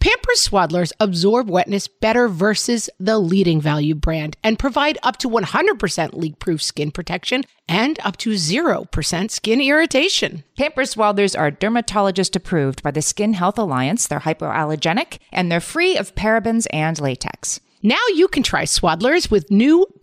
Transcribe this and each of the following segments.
Pampers Swaddlers absorb wetness better versus the leading value brand and provide up to 100% leak proof skin protection and up to 0% skin irritation. Pampers Swaddlers are dermatologist approved by the Skin Health Alliance. They're hypoallergenic and they're free of parabens and latex. Now you can try Swaddlers with new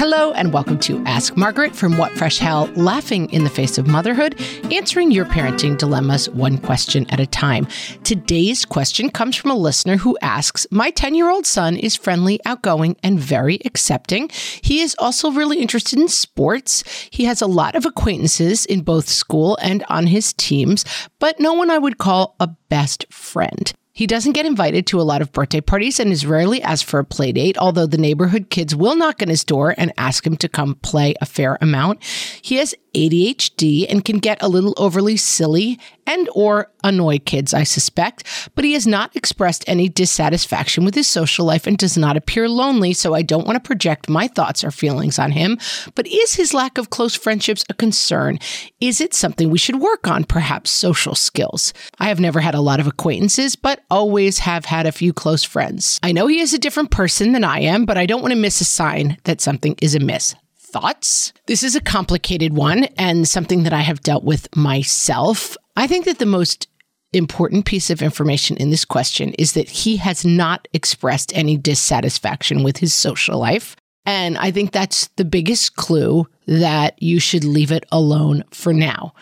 Hello and welcome to Ask Margaret from What Fresh Hell, laughing in the face of motherhood, answering your parenting dilemmas one question at a time. Today's question comes from a listener who asks My 10 year old son is friendly, outgoing, and very accepting. He is also really interested in sports. He has a lot of acquaintances in both school and on his teams, but no one I would call a best friend. He doesn't get invited to a lot of birthday parties and is rarely asked for a play date, although the neighborhood kids will knock on his door and ask him to come play a fair amount. He has ADHD and can get a little overly silly and or annoy kids, I suspect, but he has not expressed any dissatisfaction with his social life and does not appear lonely, so I don't want to project my thoughts or feelings on him. But is his lack of close friendships a concern? Is it something we should work on, perhaps social skills? I have never had a lot of acquaintances, but always have had a few close friends. I know he is a different person than I am, but I don't want to miss a sign that something is amiss thoughts. This is a complicated one and something that I have dealt with myself. I think that the most important piece of information in this question is that he has not expressed any dissatisfaction with his social life. And I think that's the biggest clue that you should leave it alone for now.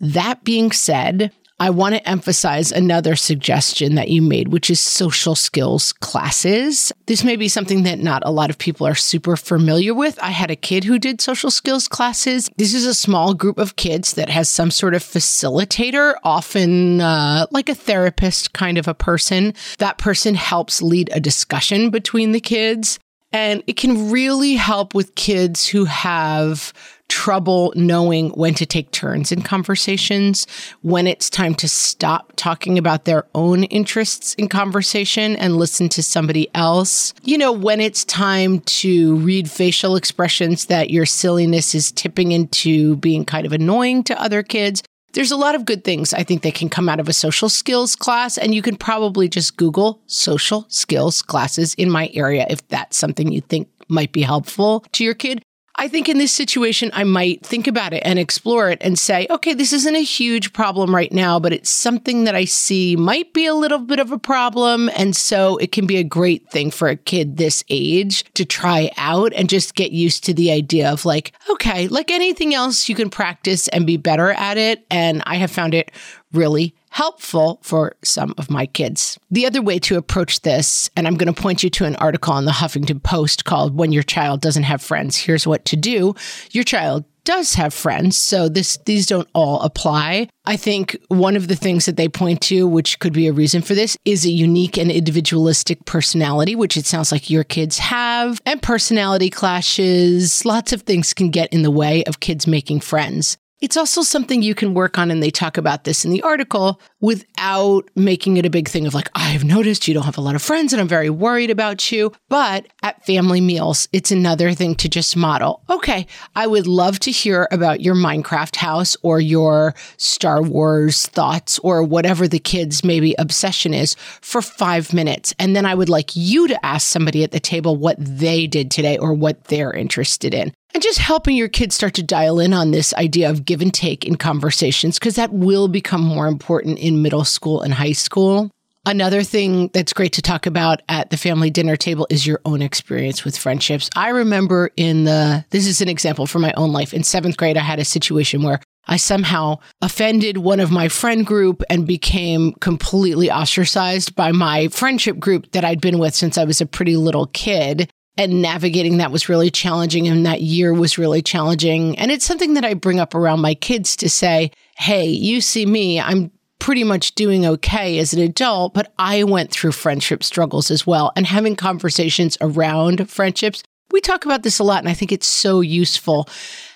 That being said, I want to emphasize another suggestion that you made, which is social skills classes. This may be something that not a lot of people are super familiar with. I had a kid who did social skills classes. This is a small group of kids that has some sort of facilitator, often uh, like a therapist kind of a person. That person helps lead a discussion between the kids. And it can really help with kids who have trouble knowing when to take turns in conversations, when it's time to stop talking about their own interests in conversation and listen to somebody else. You know, when it's time to read facial expressions that your silliness is tipping into being kind of annoying to other kids. There's a lot of good things I think that can come out of a social skills class, and you can probably just Google social skills classes in my area if that's something you think might be helpful to your kid. I think in this situation, I might think about it and explore it and say, okay, this isn't a huge problem right now, but it's something that I see might be a little bit of a problem. And so it can be a great thing for a kid this age to try out and just get used to the idea of like, okay, like anything else, you can practice and be better at it. And I have found it really helpful for some of my kids. The other way to approach this, and I'm going to point you to an article on the Huffington Post called When Your Child Doesn't Have Friends, Here's What to Do. Your child does have friends, so this these don't all apply. I think one of the things that they point to, which could be a reason for this, is a unique and individualistic personality, which it sounds like your kids have, and personality clashes. Lots of things can get in the way of kids making friends. It's also something you can work on, and they talk about this in the article without making it a big thing of like, I've noticed you don't have a lot of friends and I'm very worried about you. But at family meals, it's another thing to just model. Okay, I would love to hear about your Minecraft house or your Star Wars thoughts or whatever the kids' maybe obsession is for five minutes. And then I would like you to ask somebody at the table what they did today or what they're interested in and just helping your kids start to dial in on this idea of give and take in conversations, because that will become more important in middle school and high school. Another thing that's great to talk about at the family dinner table is your own experience with friendships. I remember in the, this is an example from my own life. In seventh grade, I had a situation where I somehow offended one of my friend group and became completely ostracized by my friendship group that I'd been with since I was a pretty little kid. And navigating that was really challenging. And that year was really challenging. And it's something that I bring up around my kids to say, Hey, you see me, I'm pretty much doing okay as an adult, but I went through friendship struggles as well. And having conversations around friendships, we talk about this a lot, and I think it's so useful.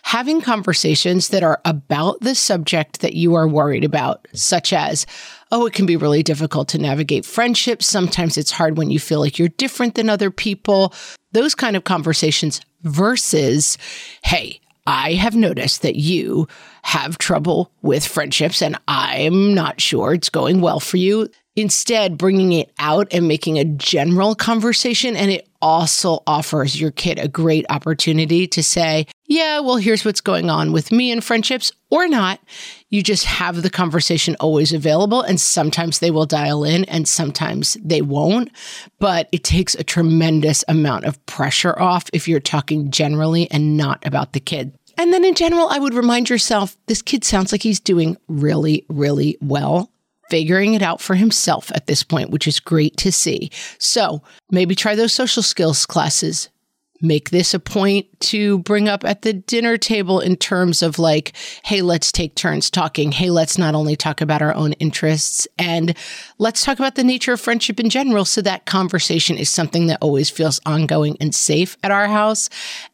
Having conversations that are about the subject that you are worried about, such as, oh, it can be really difficult to navigate friendships. Sometimes it's hard when you feel like you're different than other people. Those kind of conversations versus, hey, I have noticed that you have trouble with friendships and I'm not sure it's going well for you. Instead, bringing it out and making a general conversation. And it also offers your kid a great opportunity to say, yeah, well, here's what's going on with me and friendships or not. You just have the conversation always available. And sometimes they will dial in and sometimes they won't. But it takes a tremendous amount of pressure off if you're talking generally and not about the kid. And then in general, I would remind yourself this kid sounds like he's doing really, really well figuring it out for himself at this point, which is great to see. So maybe try those social skills classes make this a point to bring up at the dinner table in terms of like, hey, let's take turns talking. Hey, let's not only talk about our own interests and let's talk about the nature of friendship in general. So that conversation is something that always feels ongoing and safe at our house.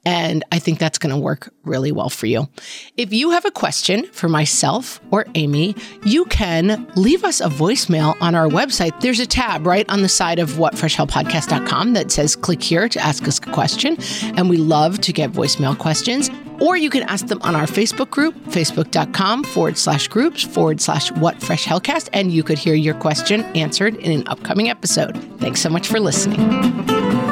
And I think that's going to work really well for you. If you have a question for myself or Amy, you can leave us a voicemail on our website. There's a tab right on the side of whatfreshhellpodcast.com that says click here to ask us a question. And we love to get voicemail questions. Or you can ask them on our Facebook group, facebook.com forward slash groups forward slash what fresh hellcast. And you could hear your question answered in an upcoming episode. Thanks so much for listening.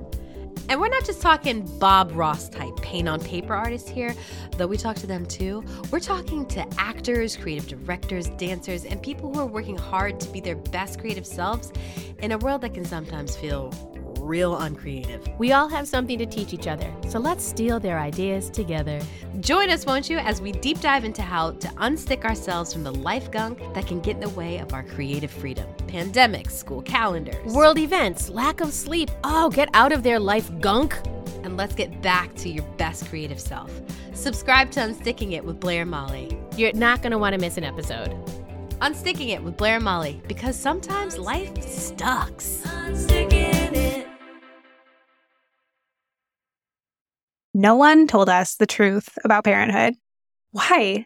And we're not just talking Bob Ross type paint on paper artists here, though we talk to them too. We're talking to actors, creative directors, dancers, and people who are working hard to be their best creative selves in a world that can sometimes feel real uncreative. We all have something to teach each other, so let's steal their ideas together. Join us, won't you, as we deep dive into how to unstick ourselves from the life gunk that can get in the way of our creative freedom. Pandemics, school calendars, world events, lack of sleep. Oh, get out of their life gunk. And let's get back to your best creative self. Subscribe to Unsticking It with Blair Molly. You're not going to want to miss an episode. Unsticking It with Blair Molly, because sometimes life sucks. No one told us the truth about parenthood. Why?